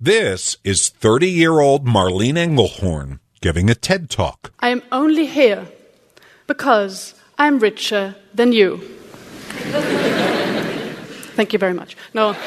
This is 30 year old Marlene Engelhorn giving a TED Talk. I am only here because I'm richer than you. Thank you very much. No.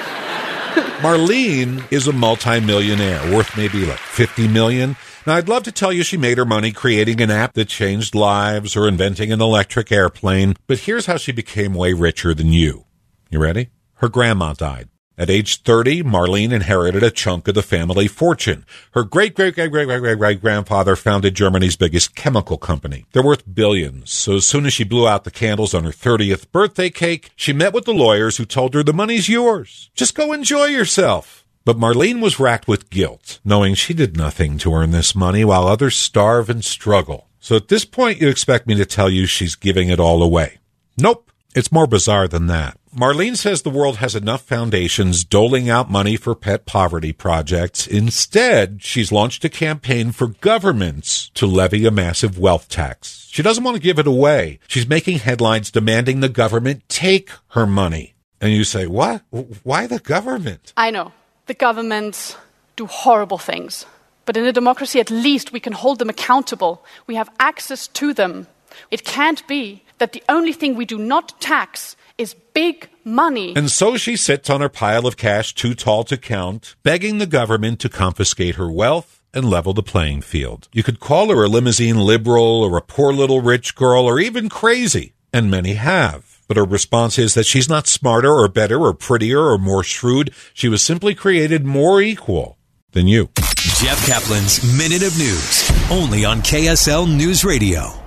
Marlene is a multimillionaire worth maybe like 50 million. Now, I'd love to tell you she made her money creating an app that changed lives or inventing an electric airplane, but here's how she became way richer than you. You ready? Her grandma died. At age 30, Marlene inherited a chunk of the family fortune. Her great great great great great great grandfather founded Germany's biggest chemical company. They're worth billions. So as soon as she blew out the candles on her 30th birthday cake, she met with the lawyers who told her the money's yours. Just go enjoy yourself. But Marlene was racked with guilt, knowing she did nothing to earn this money while others starve and struggle. So at this point, you expect me to tell you she's giving it all away. Nope. It's more bizarre than that. Marlene says the world has enough foundations doling out money for pet poverty projects. Instead, she's launched a campaign for governments to levy a massive wealth tax. She doesn't want to give it away. She's making headlines demanding the government take her money. And you say, what? Why the government? I know. The governments do horrible things. But in a democracy, at least we can hold them accountable. We have access to them. It can't be that the only thing we do not tax is big money. And so she sits on her pile of cash too tall to count, begging the government to confiscate her wealth and level the playing field. You could call her a limousine liberal or a poor little rich girl or even crazy, and many have. But her response is that she's not smarter or better or prettier or more shrewd. She was simply created more equal than you. Jeff Caplan's Minute of News, only on KSL News Radio.